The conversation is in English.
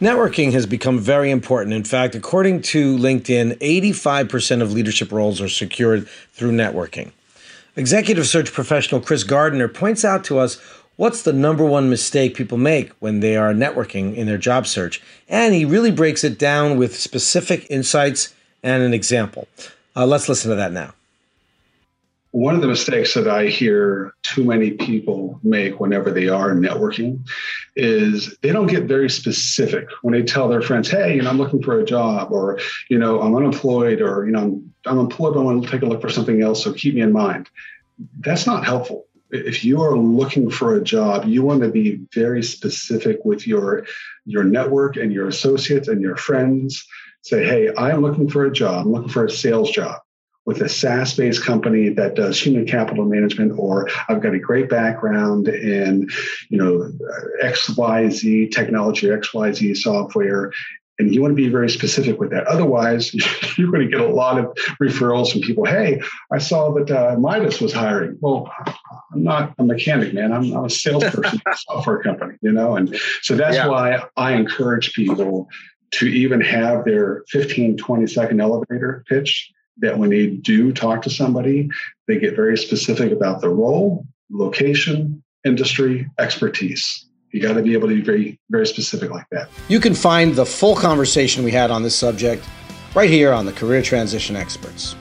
Networking has become very important. In fact, according to LinkedIn, 85% of leadership roles are secured through networking. Executive search professional Chris Gardner points out to us what's the number one mistake people make when they are networking in their job search. And he really breaks it down with specific insights and an example. Uh, let's listen to that now. One of the mistakes that I hear too many people make whenever they are networking is they don't get very specific when they tell their friends, "Hey, you know, I'm looking for a job," or you know, "I'm unemployed," or you know, "I'm, I'm employed, but I want to take a look for something else." So keep me in mind. That's not helpful if you are looking for a job, you want to be very specific with your your network and your associates and your friends. Say, hey, I'm looking for a job. I'm looking for a sales job with a SaaS-based company that does human capital management, or I've got a great background in, you know, XYZ technology XYZ software, and you want to be very specific with that. Otherwise, you're going to get a lot of referrals from people. Hey, I saw that uh, Midas was hiring. Well, I'm not a mechanic, man. I'm, I'm a salesperson for a software company, you know? And so that's yeah. why I encourage people to even have their 15, 20 second elevator pitch that when they do talk to somebody, they get very specific about the role, location, industry, expertise. You got to be able to be very, very specific like that. You can find the full conversation we had on this subject right here on the Career Transition Experts.